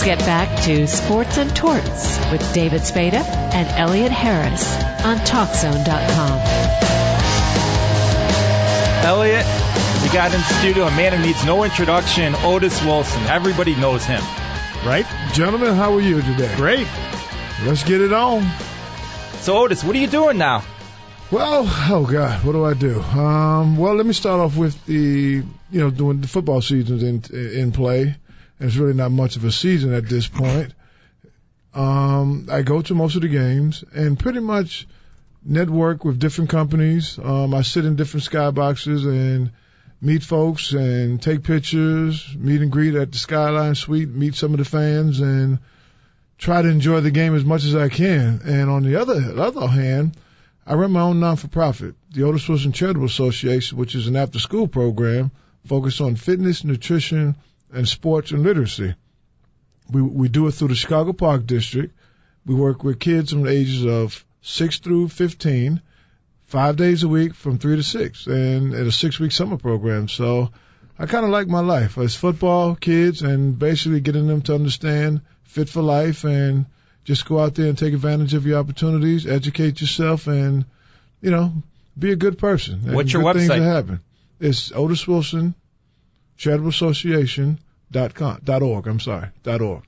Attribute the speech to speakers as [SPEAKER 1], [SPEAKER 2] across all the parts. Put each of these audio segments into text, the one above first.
[SPEAKER 1] Let's get back to Sports and Torts with David Spada and Elliot Harris on TalkZone.com.
[SPEAKER 2] Elliot, we got in the studio a man who needs no introduction, Otis Wilson. Everybody knows him.
[SPEAKER 3] Right?
[SPEAKER 4] Gentlemen, how are you today?
[SPEAKER 3] Great.
[SPEAKER 4] Let's get it on.
[SPEAKER 2] So, Otis, what are you doing now?
[SPEAKER 4] Well, oh God, what do I do? Um, well, let me start off with the, you know, doing the football season's in in play. It's really not much of a season at this point. Um, I go to most of the games and pretty much network with different companies. Um, I sit in different skyboxes and meet folks and take pictures, meet and greet at the Skyline Suite, meet some of the fans, and try to enjoy the game as much as I can. And on the other the other hand, I run my own non-for-profit, the Otis Wilson Charitable Association, which is an after-school program focused on fitness, nutrition, and sports and literacy. We we do it through the Chicago Park District. We work with kids from the ages of six through fifteen, five days a week from three to six, and at a six-week summer program. So I kind of like my life. It's football, kids, and basically getting them to understand fit for life and just go out there and take advantage of your opportunities, educate yourself, and you know, be a good person. And
[SPEAKER 2] What's your
[SPEAKER 4] Things
[SPEAKER 2] website?
[SPEAKER 4] that happen. It's Otis Wilson Charitable Association dot com dot org. I'm sorry dot org.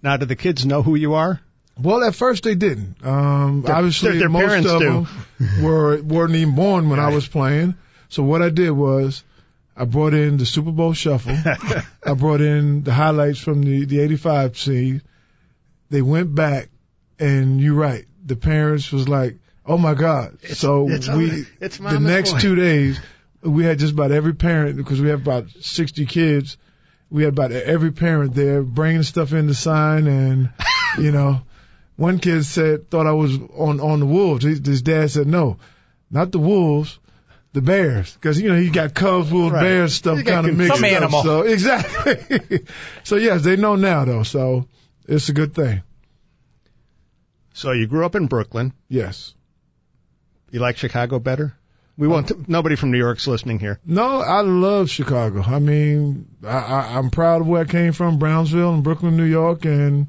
[SPEAKER 3] Now, do the kids know who you are?
[SPEAKER 4] Well, at first they didn't. Um,
[SPEAKER 3] Their-
[SPEAKER 4] obviously,
[SPEAKER 3] their- their
[SPEAKER 4] most of
[SPEAKER 3] do.
[SPEAKER 4] them were weren't even born when I was playing. So what I did was I brought in the Super Bowl Shuffle. I brought in the highlights from the the '85 seed. They went back, and you're right. The parents was like, "Oh my God!" so
[SPEAKER 3] it's
[SPEAKER 4] we
[SPEAKER 3] it's
[SPEAKER 4] the next two days we had just about every parent because we have about 60 kids. We had about every parent there bringing stuff in to sign, and you know, one kid said thought I was on on the Wolves. His, his dad said no, not the Wolves, the Bears, because you know he got Cubs, Wolves,
[SPEAKER 3] Right.
[SPEAKER 4] Bears stuff kind of
[SPEAKER 3] confused.
[SPEAKER 4] mixed
[SPEAKER 2] Some
[SPEAKER 4] up.
[SPEAKER 2] animal.
[SPEAKER 4] So exactly. so yes, they know now though. So it's a good thing.
[SPEAKER 3] So you grew up in Brooklyn.
[SPEAKER 4] Yes.
[SPEAKER 3] You like Chicago better? We won't. nobody from New York's listening here.
[SPEAKER 4] No, I love Chicago. I mean, I, I, I'm proud of where I came from, Brownsville and Brooklyn, New York, and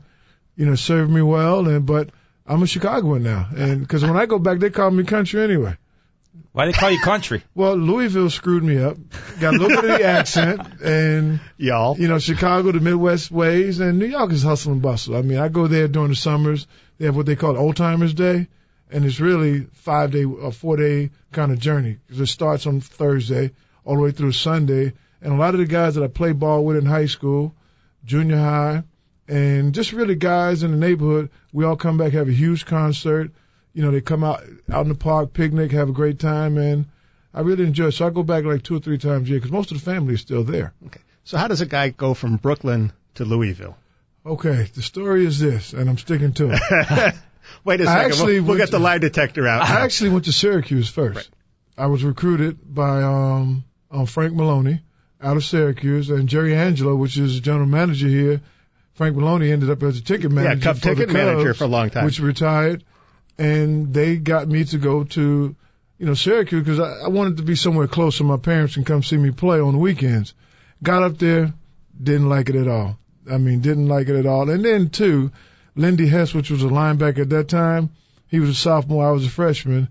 [SPEAKER 4] you know, served me well. And but I'm a Chicagoan now, and because when I go back, they call me country anyway.
[SPEAKER 2] Why they call you country?
[SPEAKER 4] Well, Louisville screwed me up. Got a little bit of the accent, and
[SPEAKER 3] Y'all.
[SPEAKER 4] you know, Chicago, the Midwest ways, and New York is hustle and bustle. I mean, I go there during the summers. They have what they call Old Timers Day, and it's really five day or uh, four day kind of journey 'cause it starts on Thursday all the way through Sunday. And a lot of the guys that I played ball with in high school, junior high, and just really guys in the neighborhood, we all come back, have a huge concert. You know, they come out out in the park, picnic, have a great time, and I really enjoy it. So I go back like two or three times a year because most of the family is still there. Okay.
[SPEAKER 3] So how does a guy go from Brooklyn to Louisville?
[SPEAKER 4] Okay, the story is this, and I'm sticking to it.
[SPEAKER 3] Wait a second.
[SPEAKER 4] actually
[SPEAKER 3] we'll, we'll get the lie detector out.
[SPEAKER 4] I actually went to Syracuse first.
[SPEAKER 3] Right.
[SPEAKER 4] I was recruited by um, um Frank Maloney out of Syracuse, and Jerry Angelo, which is the general manager here. Frank Maloney ended up as a ticket manager.
[SPEAKER 3] Cub
[SPEAKER 4] for
[SPEAKER 3] ticket
[SPEAKER 4] the
[SPEAKER 3] manager
[SPEAKER 4] Cubs,
[SPEAKER 3] for a long time.
[SPEAKER 4] which retired, and they got me to go to you know Syracuse because I, I wanted to be somewhere close so my parents can come see me play on the weekends. Got up there, didn't like it at all. I mean, didn't like it at all. And then too, Lindy Hess, which was a linebacker at that time, he was a sophomore, I was a freshman.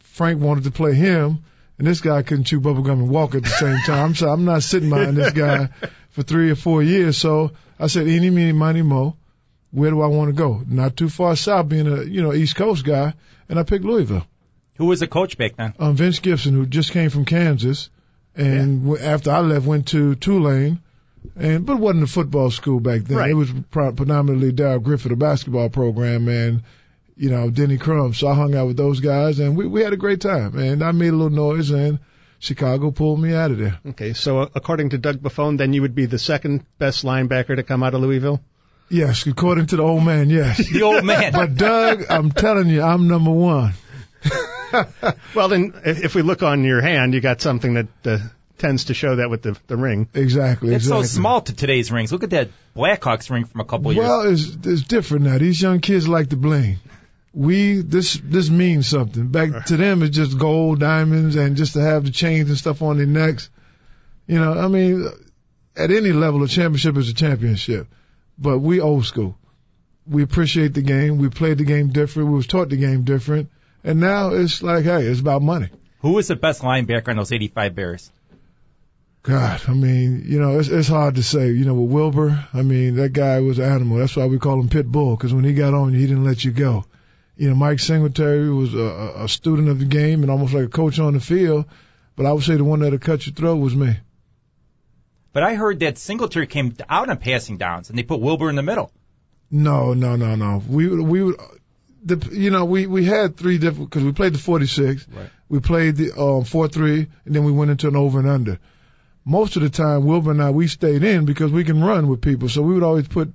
[SPEAKER 4] Frank wanted to play him, and this guy couldn't chew bubblegum and walk at the same time. I'm I'm not sitting behind this guy for three or four years. So I said, any, meeny, money, mo. Where do I want to go? Not too far south, being a you know East Coast guy, and I picked Louisville.
[SPEAKER 2] Who was the coach back then?
[SPEAKER 4] Um, Vince Gibson, who just came from Kansas, and w after I left, went to Tulane, and but it wasn't a football school back then.
[SPEAKER 3] Right.
[SPEAKER 4] It was predominantly Darrell Griffith, a basketball program, and you know Denny Crum. So I hung out with those guys, and we we had a great time. And I made a little noise, and Chicago pulled me out of there.
[SPEAKER 3] Okay, so uh, according to Doug Buffone, then you would be the second best linebacker to come out of Louisville.
[SPEAKER 4] Yes, according to the old man, yes.
[SPEAKER 2] The old man.
[SPEAKER 4] but Doug, I'm telling you, I'm number one.
[SPEAKER 3] Well, then, if, if we look on your hand, you got something that uh, tends to show that with the the ring.
[SPEAKER 4] Exactly.
[SPEAKER 2] it's so small to today's rings. Look at that Blackhawks ring from a couple years.
[SPEAKER 4] Well, it's it's different now. These young kids like to bling. We this this means something. Back to them, it's just gold, diamonds, and just to have the chains and stuff on their necks. You know, I mean, at any level, a championship is a championship. But we old school. We appreciate the game. We played the game different. We was taught the game different. And now it's like, hey, it's about money.
[SPEAKER 2] Who was the best linebacker on those 85 Bears?
[SPEAKER 4] God, I mean, you know, it's it's hard to say. You know, with Wilber, I mean, that guy was an animal. That's why we call him Pit Bull, because when he got on you, he didn't let you go. You know, Mike Singletary was a, a student of the game and almost like a coach on the field. But I would say the one that'll cut your throat was me.
[SPEAKER 2] But I heard that Singletary came out on passing downs, and they put Wilber in the middle.
[SPEAKER 4] No, no, no, no. We would, we would, the, you know, we we had three different because we played the 46,
[SPEAKER 2] Right.
[SPEAKER 4] we played the um, 4-3, and then we went into an over and under. Most of the time, Wilber and I we stayed in because we can run with people, so we would always put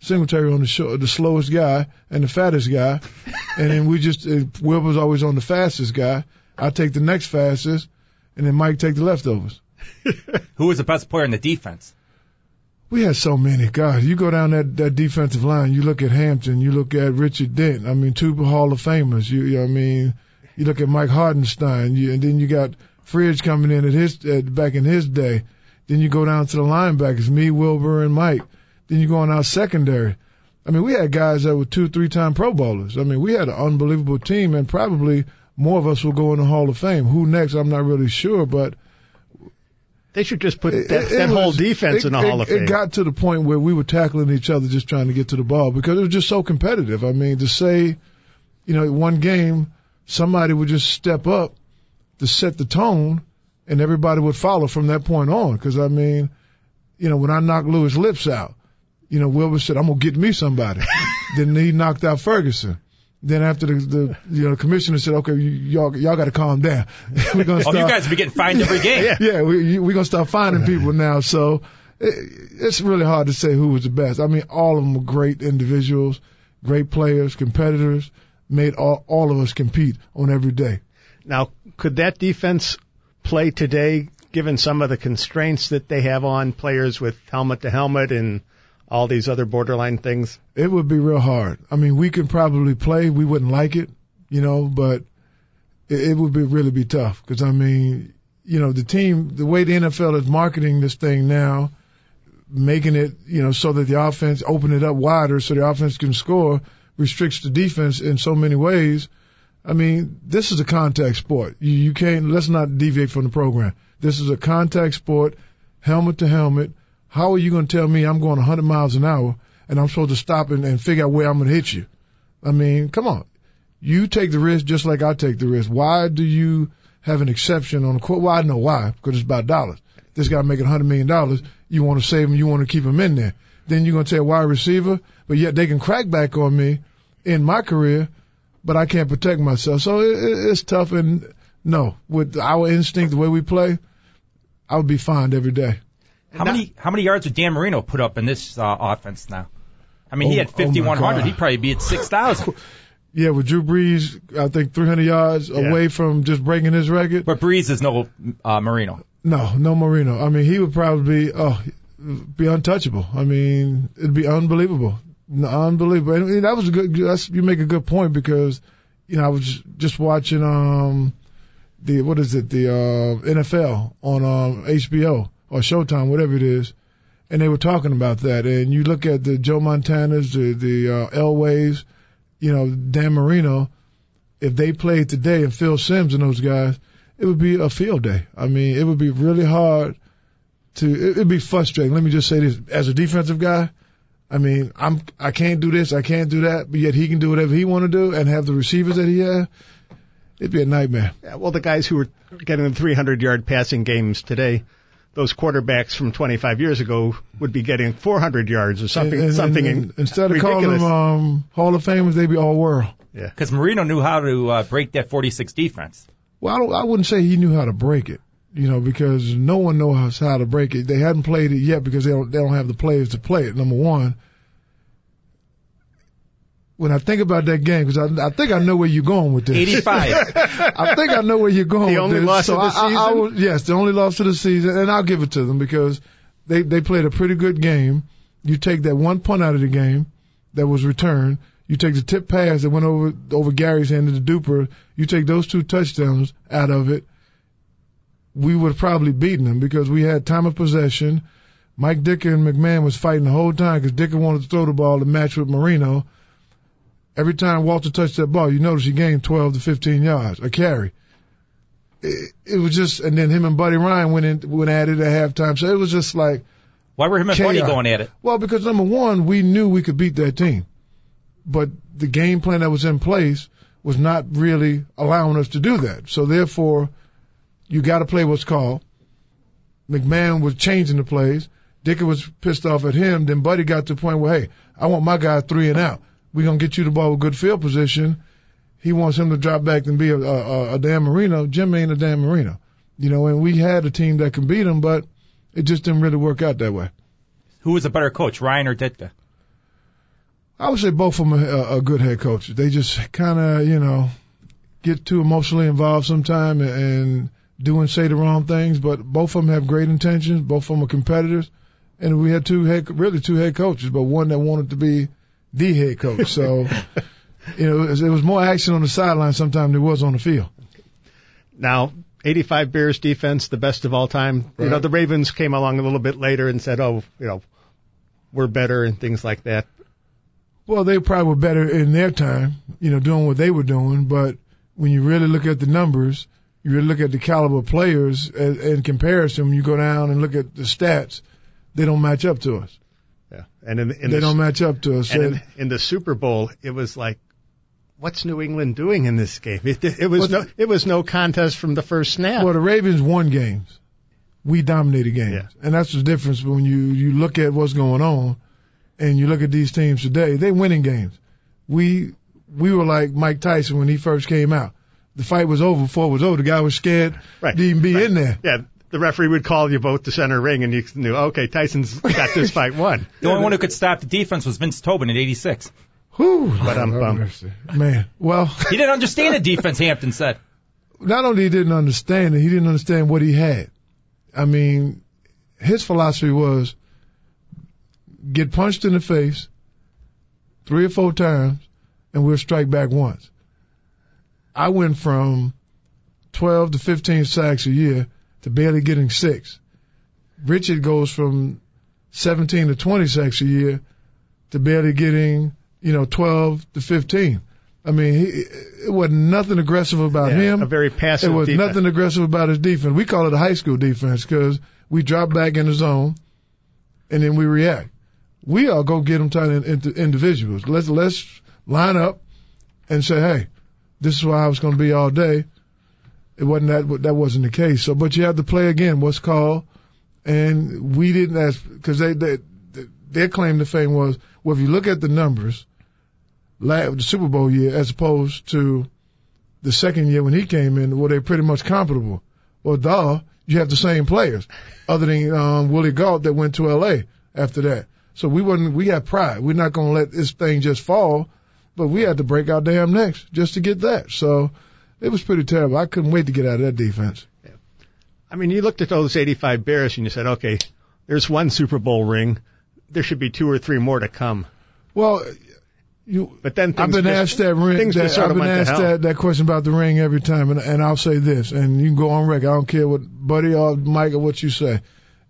[SPEAKER 4] Singletary on the show, the slowest guy and the fattest guy, and then we just Wilber's always on the fastest guy. I take the next fastest, and then Mike take the leftovers.
[SPEAKER 2] Who was the best player in the defense?
[SPEAKER 4] We had so many. God, you go down that, that defensive line, you look at Hampton, you look at Richard Dent. I mean, two Hall of Famers. You, you I mean, you look at Mike Hartenstine, you, and then you got Fridge coming in at his at, back in his day. Then you go down to the linebackers, me, Wilber, and Mike. Then you go on our secondary. I mean, we had guys that were two, three time Pro Bowlers. I mean, we had an unbelievable team, and probably more of us will go in the Hall of Fame. Who next? I'm not really sure, but
[SPEAKER 3] They should just put
[SPEAKER 4] it-
[SPEAKER 3] that,
[SPEAKER 4] it
[SPEAKER 3] that whole
[SPEAKER 4] was-
[SPEAKER 3] defense
[SPEAKER 4] it-
[SPEAKER 3] in the Hall of Fame.
[SPEAKER 4] It got to the point where we were tackling each other just trying to get to the ball because it was just so competitive. I mean, to say, you know, one game somebody would just step up to set the tone, and everybody would follow from that point on. Because I mean, you know, when I knocked Louis Lipps out, you know, Wilber said, "I'm gonna get me somebody." then he knocked out Ferguson. Then after the, the you know commissioner said, "Okay, you, y'all y'all got to calm down. We're gonna
[SPEAKER 2] Oh,
[SPEAKER 4] start."
[SPEAKER 2] you guys be getting fined every game.
[SPEAKER 4] yeah, we we gonna start finding people now. So it, it's really hard to say who was the best. I mean, all of them were great individuals, great players, competitors. Made all all of us compete on every day.
[SPEAKER 3] Now, could that defense play today, given some of the constraints that they have on players with helmet to helmet and all these other borderline things?
[SPEAKER 4] It would be real hard. I mean, we could probably play. We wouldn't like it, you know, but it, it would be really be tough because I mean, you know, the team, the way the NFL is marketing this thing now, making it, you know, so that the offense open it up wider so the offense can score, restricts the defense in so many ways. I mean, this is a contact sport. You, you can't, let's not deviate from the program. This is a contact sport, helmet to helmet. How are you going to tell me I'm going 100 miles an hour and I'm supposed to stop and, and figure out where I'm going to hit you? I mean, come on. You take the risk just like I take the risk. Why do you have an exception on the court? Well, I know why, because it's about dollars. This guy making $100 million. You want to save him. You want to keep him in there. Then you're going to a wide receiver, but yet they can crack back on me in my career, but I can't protect myself. So it, it, it's tough. And no, with our instinct, the way we play, I would be fined every day.
[SPEAKER 2] How many how many yards would Dan Marino put up in this uh, offense now? I mean, he
[SPEAKER 4] Oh-
[SPEAKER 2] had
[SPEAKER 4] oh
[SPEAKER 2] 5100.
[SPEAKER 4] God.
[SPEAKER 2] He'd probably be at 6000.
[SPEAKER 4] Yeah, with Drew Brees, I think 300 yards
[SPEAKER 3] Yeah.
[SPEAKER 4] away from just breaking his record.
[SPEAKER 2] but Brees is no uh, Marino.
[SPEAKER 4] No, no Marino. I mean, he would probably be, oh, be untouchable. I mean, it'd be unbelievable. Unbelievable. And that was a good, that's, you make a good point because, you know, I was just watching, um, the, what is it, the, uh, NFL on, um, HBO or Showtime, whatever it is. And they were talking about that. And you look at the Joe Montanas, the, the, uh, Elways, you know, Dan Marino, if they played today and Phil Simms and those guys, it would be a field day. I mean, it would be really hard to. It, it'd be frustrating. Let me just say this: as a defensive guy, I mean, I'm I can't do this, I can't do that, but yet he can do whatever he want to do and have the receivers that he has. It'd be a nightmare.
[SPEAKER 3] Yeah, well, the guys who were getting the 300 yard passing games today, those quarterbacks from 25 years ago would be getting 400 yards or something.
[SPEAKER 4] And- and-
[SPEAKER 3] something
[SPEAKER 4] and
[SPEAKER 3] in-
[SPEAKER 4] instead of calling them um, Hall of Famers, they'd be all world.
[SPEAKER 2] Yeah, Because Marino knew how to uh, break that 46 defense.
[SPEAKER 4] Well, I, don't, I wouldn't say he knew how to break it, you know, because no one knows how to break it. They hadn't played it yet because they don't they don't have the players to play it. Number one. When I think about that game, because I, I think I know where you're going with this.
[SPEAKER 2] 85.
[SPEAKER 4] I think I know where you're going.
[SPEAKER 3] The
[SPEAKER 4] with
[SPEAKER 3] only
[SPEAKER 4] this.
[SPEAKER 3] loss
[SPEAKER 4] so
[SPEAKER 3] of the
[SPEAKER 4] I, I, I
[SPEAKER 3] season?
[SPEAKER 4] will, yes, the only loss of the season, and I'll give it to them because they they played a pretty good game. You take that one punt out of the game that was returned. You take the tip pass that went over over Gary's hand to the Duper. You take those two touchdowns out of it. We would have probably beaten them because we had time of possession. Mike Ditka and McMahon was fighting the whole time because Ditka wanted to throw the ball to match with Marino. Every time Walter touched that ball, you notice he gained 12 to 15 yards, a carry. It, it was just, and then him and Buddy Ryan went in, went at it at halftime. So it was just like,
[SPEAKER 2] Why were him and Buddy going at it?
[SPEAKER 4] Well, because number one, we knew we could beat that team, but the game plan that was in place was not really allowing us to do that. So therefore, you got to play what's called. McMahon was changing the plays. Ditka was pissed off at him. Then Buddy got to the point where, hey, I want my guy three and out. We're gonna get you the ball with good field position. He wants him to drop back and be a, a, a Dan Marino. Jim ain't a Dan Marino, you know. And we had a team that can beat him, but it just didn't really work out that way.
[SPEAKER 2] Who was a better coach, Ryan or Ditka?
[SPEAKER 4] I would say both of them are, are good head coaches. They just kind of, you know, get too emotionally involved sometime and, and do and say the wrong things. But both of them have great intentions. Both of them are competitors. And we had two head, really two head coaches, but one that wanted to be the head coach. So, you know, it was, it was more action on the sideline sometimes than it was on the field.
[SPEAKER 3] Now, 85 Bears defense, the best of all time. You know, the Ravens came along a little bit later and said, oh, you know, we're better and things like that.
[SPEAKER 4] Well, they probably were better in their time, you know, doing what they were doing. But when you really look at the numbers, you look at the caliber of players in, in comparison. When you go down and look at the stats, they don't match up to us.
[SPEAKER 3] Yeah. And in, in
[SPEAKER 4] they
[SPEAKER 3] the,
[SPEAKER 4] don't match up to us.
[SPEAKER 3] and
[SPEAKER 4] And
[SPEAKER 3] in, in the Super Bowl, it was like, what's New England doing in this game? It, it was
[SPEAKER 4] Well,
[SPEAKER 3] no, it was no contest from the first snap.
[SPEAKER 4] well, the Ravens won games. We dominated games,
[SPEAKER 3] Yeah.
[SPEAKER 4] and that's the difference when you you look at what's going on, and you look at these teams today. They winning games. We we were like Mike Tyson when he first came out. The fight was over before it was over. The guy was scared
[SPEAKER 3] Right.
[SPEAKER 4] to even be
[SPEAKER 3] Right.
[SPEAKER 4] in there.
[SPEAKER 3] yeah. The referee would call you both to center ring and you knew, okay, Tyson's got this fight won.
[SPEAKER 2] The only one who could stop the defense was Vince Tobin in '86.
[SPEAKER 4] Whew,
[SPEAKER 3] But, um,
[SPEAKER 4] Lord have
[SPEAKER 3] um,
[SPEAKER 4] man. Well,
[SPEAKER 2] He didn't understand the defense. Hampton said.
[SPEAKER 4] not only he didn't understand it, he didn't understand what he had. I mean, his philosophy was get punched in the face three or four times, and we'll strike back once. I went from 12 to 15 sacks a year to barely getting six. Richard goes from 17 to 20 sacks a year to barely getting, you know, 12 to 15. I mean, he, it wasn't nothing aggressive about
[SPEAKER 3] Yeah,
[SPEAKER 4] him.
[SPEAKER 3] a very passive
[SPEAKER 4] It was
[SPEAKER 3] defense.
[SPEAKER 4] nothing aggressive about his defense. We call it a high school defense because we drop back in the zone and then we react. We all go get them tight in, into individuals. Let's let's line up and say, hey, this is where I was going to be all day. It wasn't that that wasn't the case. So, but you have to play again. What's called, and we didn't ask because they, they their claim to fame was well, if you look at the numbers, the Super Bowl year as opposed to the second year when he came in, well, they're pretty much comparable. Well, duh, you have the same players, other than um, Willie Gault that went to L.A. after that. So we wasn't, we had pride. We're not going to let this thing just fall, but we had to break our damn necks just to get that. So it was pretty terrible. I couldn't wait to get out of that defense. Yeah.
[SPEAKER 3] I mean, you looked at those 85 Bears and you said, okay, there's one Super Bowl ring. There should be two or three more to come.
[SPEAKER 4] Well, you,
[SPEAKER 3] But then things
[SPEAKER 4] I've been
[SPEAKER 3] just,
[SPEAKER 4] asked that ring.
[SPEAKER 3] things
[SPEAKER 4] That, I've been asked that, that question about the ring every time, and, and I'll say this, and you can go on record. I don't care what Buddy or Mike or what you say.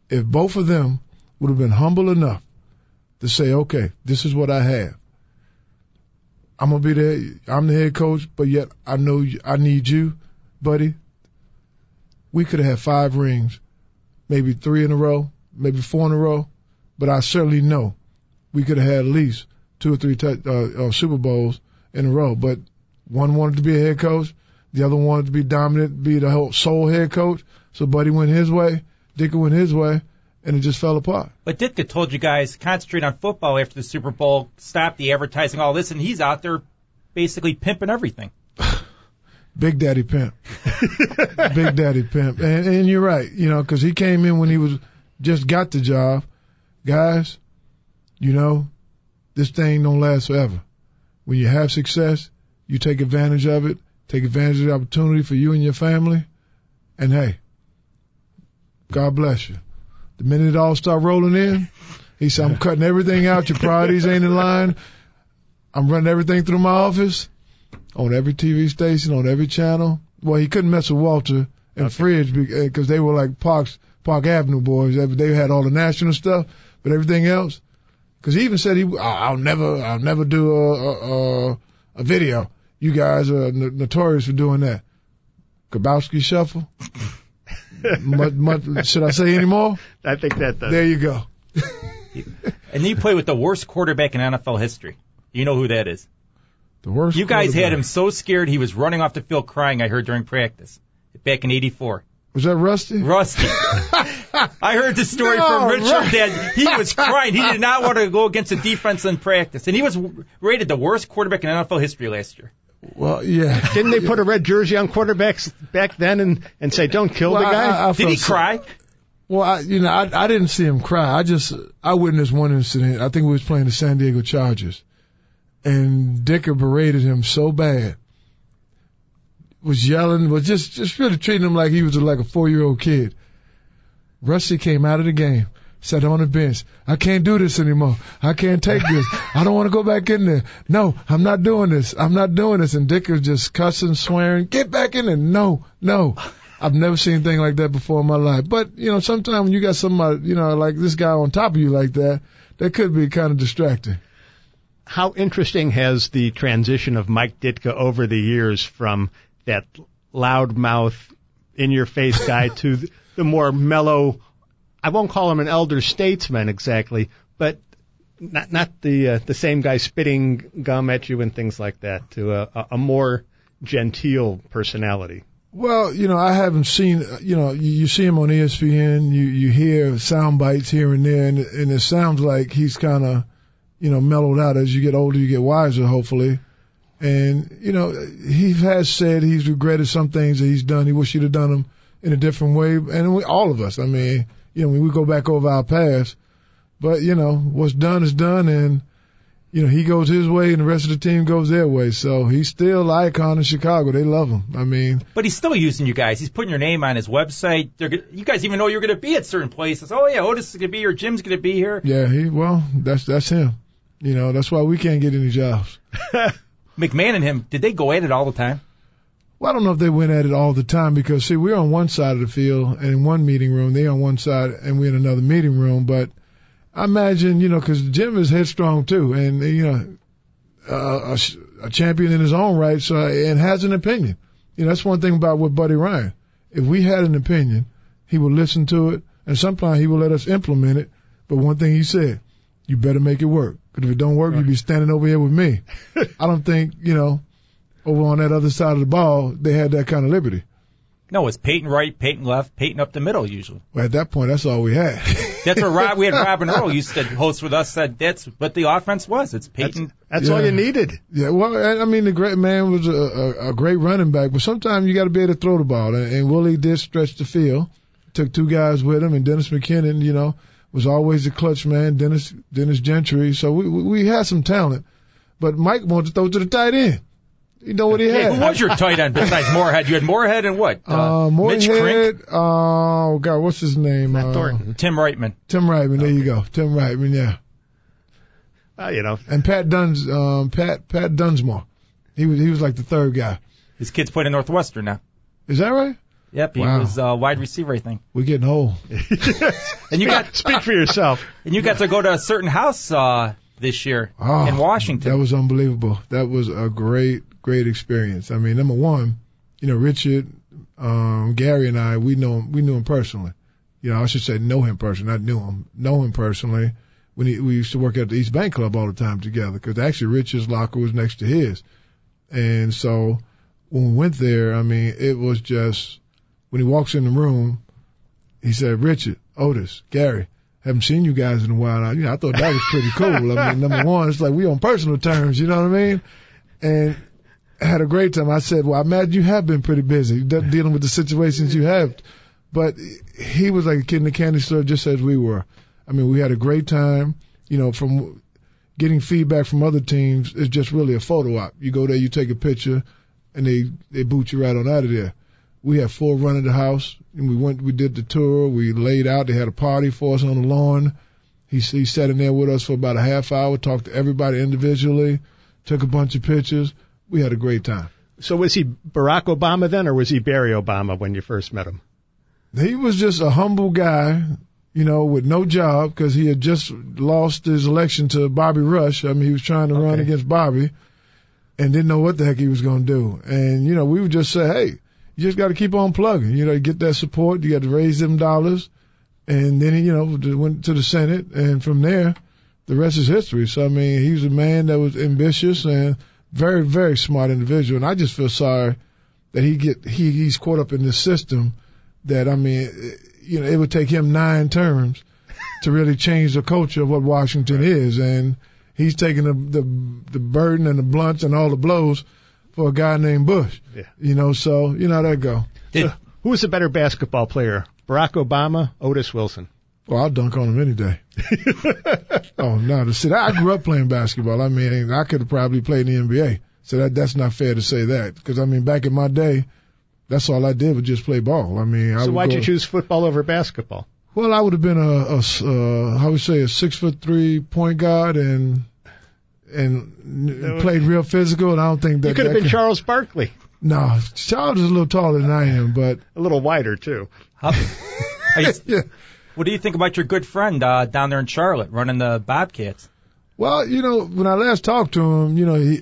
[SPEAKER 4] If both of them would have been humble enough to say, "Okay, this is what I have. I'm gonna be there. I'm the head coach, but yet I know you, I need you, buddy." We could have had five rings, maybe three in a row, maybe four in a row, but I certainly know we could have had at least two or three uh, uh, Super Bowls in a row. But one wanted to be a head coach, the other wanted to be dominant, be the whole sole head coach. So Buddy went his way, Ditka went his way, and it just fell apart.
[SPEAKER 2] But Ditka told you guys concentrate on football after the Super Bowl, stop the advertising, all this, and he's out there basically pimping everything.
[SPEAKER 4] Big Daddy Pimp, Big Daddy Pimp, and, and you're right, you know, because he came in when he was just got the job. Guys, you know, this thing don't last forever. When you have success, you take advantage of it, take advantage of the opportunity for you and your family, and hey, God bless you. The minute it all start rolling in, he said, I'm cutting everything out. Your priorities ain't in line. I'm running everything through my office on every TV station, on every channel. Well, he couldn't mess with Walter and Fridge because eh, they were like Parks, Park Avenue boys. They, had all the national stuff, but everything else. Because he even said he, I'll never, I'll never do a a, a, a video. You guys are n- notorious for doing that. Grabowski shuffle. Much, much, should I say any more?
[SPEAKER 3] I think that does.
[SPEAKER 4] There you go.
[SPEAKER 2] And you play with the worst quarterback in NFL history. You know who that is.
[SPEAKER 4] The worst.
[SPEAKER 2] You guys had him so scared he was running off the field crying, I heard during practice. Back in 84.
[SPEAKER 4] Was that Rusty?
[SPEAKER 2] Rusty. I heard the story
[SPEAKER 4] No,
[SPEAKER 2] from Richard
[SPEAKER 4] Ru-
[SPEAKER 2] that he was crying. He did not want to go against the defense in practice. And he was rated the worst quarterback in NFL history last year.
[SPEAKER 4] Well, yeah.
[SPEAKER 3] Didn't they put a red jersey on quarterbacks back then and, and say, don't kill
[SPEAKER 4] Well,
[SPEAKER 3] the guy?
[SPEAKER 4] I- I
[SPEAKER 2] Did he
[SPEAKER 4] so-
[SPEAKER 2] cry?
[SPEAKER 4] Well, I, you know, I, I didn't see him cry. I just, I witnessed one incident. I think we was playing the San Diego Chargers, and Ditka berated him so bad, was yelling, was just, just really treating him like he was like a four year old kid. Rusty came out of the game, sat on the bench. I can't do this anymore. I can't take this. I don't want to go back in there. No, I'm not doing this. I'm not doing this. And Dick Ditka just cussing, swearing, get back in there. No, no. I've never seen anything like that before in my life. But, you know, sometimes when you got somebody, you know, like this guy on top of you like that, that could be kind of distracting.
[SPEAKER 3] How interesting has the transition of Mike Ditka over the years from that loudmouth, in your face guy to the more mellow, I won't call him an elder statesman exactly, but not not the uh, the same guy spitting gum at you and things like that to a, a, more genteel personality.
[SPEAKER 4] Well, you know, I haven't seen, you know, you, you see him on ESPN, you, you hear sound bites here and there, and, and it sounds like he's kind of, you know, mellowed out as you get older, you get wiser, hopefully. And, you know, he has said he's regretted some things that he's done. He wish he'd have done them in a different way. And we, all of us, I mean, you know, when we go back over our past, but, you know, what's done is done and, you know, he goes his way and the rest of the team goes their way. So he's still icon in Chicago. They love him. I mean,
[SPEAKER 2] But he's still using you guys. He's putting your name on his website. They're, you guys even know you're going to be at certain places. Oh yeah, Otis is going to be here. Jim's going to be here.
[SPEAKER 4] Yeah, he well, that's that's him. You know, that's why we can't get any jobs.
[SPEAKER 2] McMahon and him, did they go at it all the time?
[SPEAKER 4] Well, I don't know if they went at it all the time because see, we're on one side of the field and in one meeting room, they on one side and we're in another meeting room. But I imagine, you know, because Jim is headstrong too, and you know, uh, a, a champion in his own right, so and has an opinion. You know, that's one thing about with Buddy Ryan. If we had an opinion, he would listen to it, and sometimes he would let us implement it. But one thing he said, you better make it work. Because if it don't work, you'd be standing over here with me. I don't think, you know, over on that other side of the ball, they had that kind of liberty.
[SPEAKER 2] No, it's Payton right, Payton left, Payton up the middle usually.
[SPEAKER 4] Well, at that point, that's all we had.
[SPEAKER 2] That's what Rob, we had Robin Earl used to host with us. Said that's what the offense was. It's Payton.
[SPEAKER 3] That's all
[SPEAKER 4] Yeah.
[SPEAKER 3] you needed.
[SPEAKER 4] yeah, well, I I mean, the great man was a, a, a great running back, but sometimes you got to be able to throw the ball. And, and Willie did stretch the field. Took two guys with him, and Dennis McKinnon, you know, was always a clutch man. Dennis Dennis Gentry. So we we, we had some talent, but Mike wanted to throw to the tight end. You know what he
[SPEAKER 2] Hey,
[SPEAKER 4] had?
[SPEAKER 2] who was your tight end besides Moorehead? You had Moorehead and what?
[SPEAKER 4] Uh,
[SPEAKER 2] Mitch Krenk,
[SPEAKER 4] Moorehead, uh, oh God, what's his name?
[SPEAKER 3] Matt
[SPEAKER 4] uh,
[SPEAKER 3] Thornton.
[SPEAKER 2] Tim Wrightman.
[SPEAKER 4] Tim Wrightman. There you go, Tim Wrightman. Yeah,
[SPEAKER 3] Well, you know,
[SPEAKER 4] and Pat Duns, um, Pat Pat Dunsmore. He was he was like the third guy.
[SPEAKER 2] His kid's playing in Northwestern now.
[SPEAKER 4] Is that right?
[SPEAKER 2] Yep, he
[SPEAKER 4] Wow.
[SPEAKER 2] was uh, wide receiver, I think.
[SPEAKER 4] We're getting old.
[SPEAKER 2] And you got
[SPEAKER 3] speak for yourself.
[SPEAKER 2] and you got to go to a certain house uh, this year
[SPEAKER 4] Oh,
[SPEAKER 2] in Washington.
[SPEAKER 4] That was unbelievable. That was a great, great experience. I mean, number one, you know, Richard, um, Gary and I, we know him, we knew him personally. You know, I should say know him personally, not knew him, know him personally. When he, we used to work at the East Bank Club all the time together, because actually Richard's locker was next to his. And so when we went there, I mean, it was just, when he walks in the room, he said, Richard, Otis, Gary, haven't seen you guys in a while. I, you know, I thought that was pretty cool. I mean, number one, it's like we on personal terms, you know what I mean? And had a great time. I said, well, I imagine you have been pretty busy dealing with the situations you have. But he was like a kid in the candy store, just as we were. I mean, we had a great time. You know, from getting feedback from other teams, it's just really a photo op. You go there, you take a picture, and they they boot you right on out of there. We had four run of the house, and we went, we did the tour, we laid out. They had a party for us on the lawn. He he sat in there with us for about a half hour, talked to everybody individually, took a bunch of pictures. We had a great time.
[SPEAKER 3] So was he Barack Obama then, or was he Barry Obama when you first met him?
[SPEAKER 4] He was just a humble guy, you know, with no job because he had just lost his election to Bobby Rush. I mean, he was trying to run against Bobby and didn't know what the heck he was going to do. And, you know, we would just say, hey, you just got to keep on plugging. You know, you get that support. You got to raise them dollars. And then, he, you know, went to the Senate. And from there, the rest is history. So, I mean, he was a man that was ambitious and very, very smart individual. And I just feel sorry that he get, he, he's caught up in this system that, I mean, you know, it would take him nine terms to really change the culture of what Washington is. And he's taking the, the, the burden and the blunts and all the blows for a guy named Bush.
[SPEAKER 3] Yeah.
[SPEAKER 4] You know, so, you know how that go.
[SPEAKER 2] Did,
[SPEAKER 3] Who was a better basketball player, Barack Obama, Otis Wilson?
[SPEAKER 4] Well, I'll dunk on him any day. oh no, to see, I grew up playing basketball. I mean, I could have probably played in the NBA. So that that's not fair to say that because I mean, back in my day, that's all I did was just play ball. I mean, I
[SPEAKER 3] So why'd
[SPEAKER 4] go,
[SPEAKER 3] you choose football over basketball?
[SPEAKER 4] Well, I would have been a, a s- uh, how would you say a six foot three point guard and and played real physical. And I don't think that
[SPEAKER 3] You could have
[SPEAKER 4] that
[SPEAKER 3] been Charles Barkley,
[SPEAKER 4] No, Charles is a little taller than I am, but
[SPEAKER 3] a little wider too.
[SPEAKER 2] you-
[SPEAKER 4] yeah.
[SPEAKER 2] What do you think about your good friend uh, down there in Charlotte running the Bobcats?
[SPEAKER 4] Well, you know, when I last talked to him, you know, he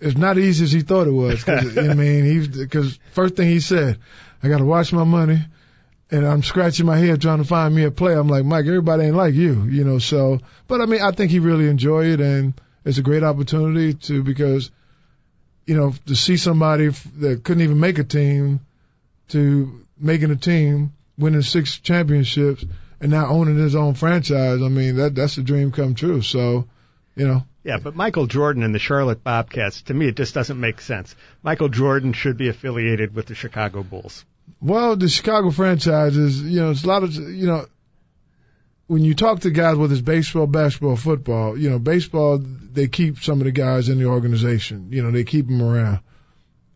[SPEAKER 4] it's not easy as he thought it was. 'cause, I mean, he because first thing he said, I got to watch my money, and I'm scratching my head trying to find me a play. I'm like, Mike, everybody ain't like you, you know. So, but I mean, I think he really enjoyed it, and it's a great opportunity to because, you know, to see somebody that couldn't even make a team to making a team, winning six championships, and now owning his own franchise. I mean, that that's a dream come true. So, you know,
[SPEAKER 3] Yeah, but Michael Jordan and the Charlotte Bobcats, to me, it just doesn't make sense. Michael Jordan should be affiliated with the Chicago Bulls.
[SPEAKER 4] Well, the Chicago franchise is, you know, it's a lot of, you know, when you talk to guys, whether it's baseball, basketball, football, you know, baseball, they keep some of the guys in the organization. You know, they keep them around.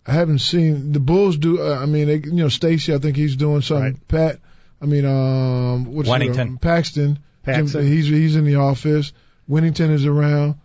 [SPEAKER 4] I haven't seen the Bulls do. Uh, I mean, they, you know, Stacy, I think he's doing something.
[SPEAKER 3] Right.
[SPEAKER 4] Pat, I mean, um, what's?
[SPEAKER 2] Wennington.
[SPEAKER 4] Paxson.
[SPEAKER 3] Paxson.
[SPEAKER 4] He's he's in the office. Wennington is around.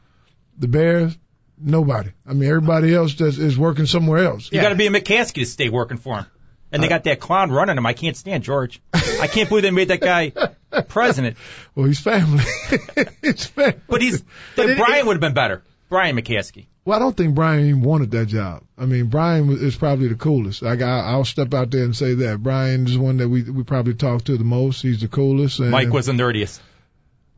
[SPEAKER 4] The Bears, nobody. I mean, everybody else that's, is working somewhere else.
[SPEAKER 2] You got to be a McCaskey to stay working for him. And they got that clown running him. I can't stand George. I can't believe they made that guy president.
[SPEAKER 4] Well, he's family. he's family.
[SPEAKER 2] But he's
[SPEAKER 3] But it-
[SPEAKER 2] Brian would have been better. Brian McCaskey.
[SPEAKER 4] Well, I don't think Brian even wanted that job. I mean, Brian was- is probably the coolest. Like, I, I'll step out there and say that Brian is one that we we probably talk to the most. He's the coolest. And,
[SPEAKER 2] Mike was the nerdiest.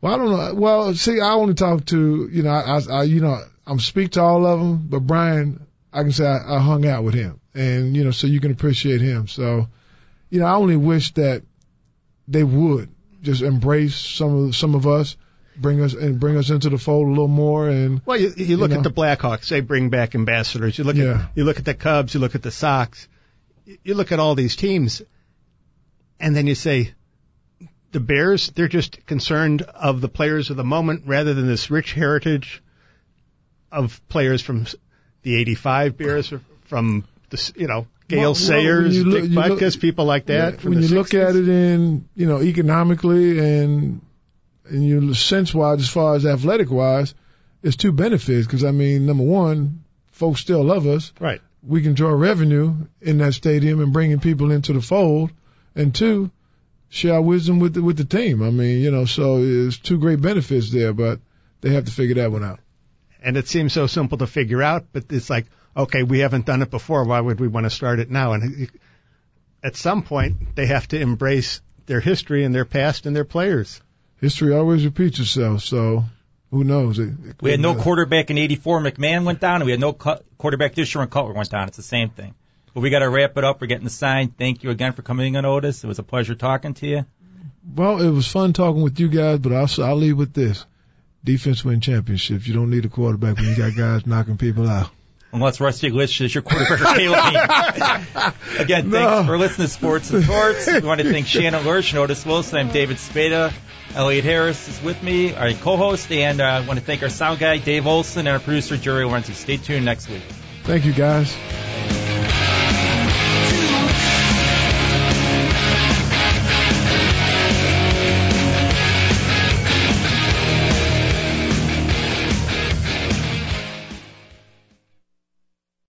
[SPEAKER 4] Well, I don't know. Well, see, I only talk to you know, I, I, I you know, I'm speak to all of them, but Brian, I can say I, I hung out with him, and you know, so you can appreciate him. So, you know, I only wish that they would just embrace some of some of us, bring us and bring us into the fold a little more, and
[SPEAKER 3] Well, you, you look
[SPEAKER 4] You
[SPEAKER 3] at the Blackhawks; they bring back ambassadors. You look
[SPEAKER 4] Yeah.
[SPEAKER 3] at you look at the Cubs, you look at the Sox, you- look at all these teams, and then you say, the Bears, they're just concerned of the players of the moment rather than this rich heritage of players from the '85 Bears, from the you know Gale
[SPEAKER 4] Well, well,
[SPEAKER 3] Sayers,
[SPEAKER 4] you look-
[SPEAKER 3] Dick Butkus, people like that.
[SPEAKER 4] Yeah, when you look at it in you know economically and and you sense wise as far as athletic wise, it's two benefits because I mean number one, folks still love us.
[SPEAKER 3] right?
[SPEAKER 4] We can draw revenue in that stadium and bringing people into the fold, and two, share wisdom with the, with the team. I mean you know so it's two great benefits there, but they have to figure that one out.
[SPEAKER 3] and it seems so simple to figure out, but it's like, okay, we haven't done it before. Why would we want to start it now? And at some point, they have to embrace their history and their past and their players.
[SPEAKER 4] History always repeats itself, so who knows? It, it
[SPEAKER 2] We had no
[SPEAKER 4] uh,
[SPEAKER 2] quarterback in '84. McMahon went down, and we had no cu- quarterback this year when Cutler went down. It's the same thing. But we got to wrap it up. We're getting the sign. Thank you again for coming on, Otis. It was a pleasure talking to you.
[SPEAKER 4] Well, it was fun talking with you guys, but also I'll leave with this: defense win championships. You don't need a quarterback when you got guys knocking people out.
[SPEAKER 2] Unless Rusty Lisch is your quarterback Caleb Again,
[SPEAKER 4] No.
[SPEAKER 2] thanks for listening to Sports and Torts. We want to thank Shannon Lurch and Otis Wilson. I'm David Spada. Elliot Harris is with me, our co-host, and uh, I want to thank our sound guy, Dave Olson, and our producer, Jerry Lorenzi. Stay tuned next week.
[SPEAKER 4] Thank you, guys.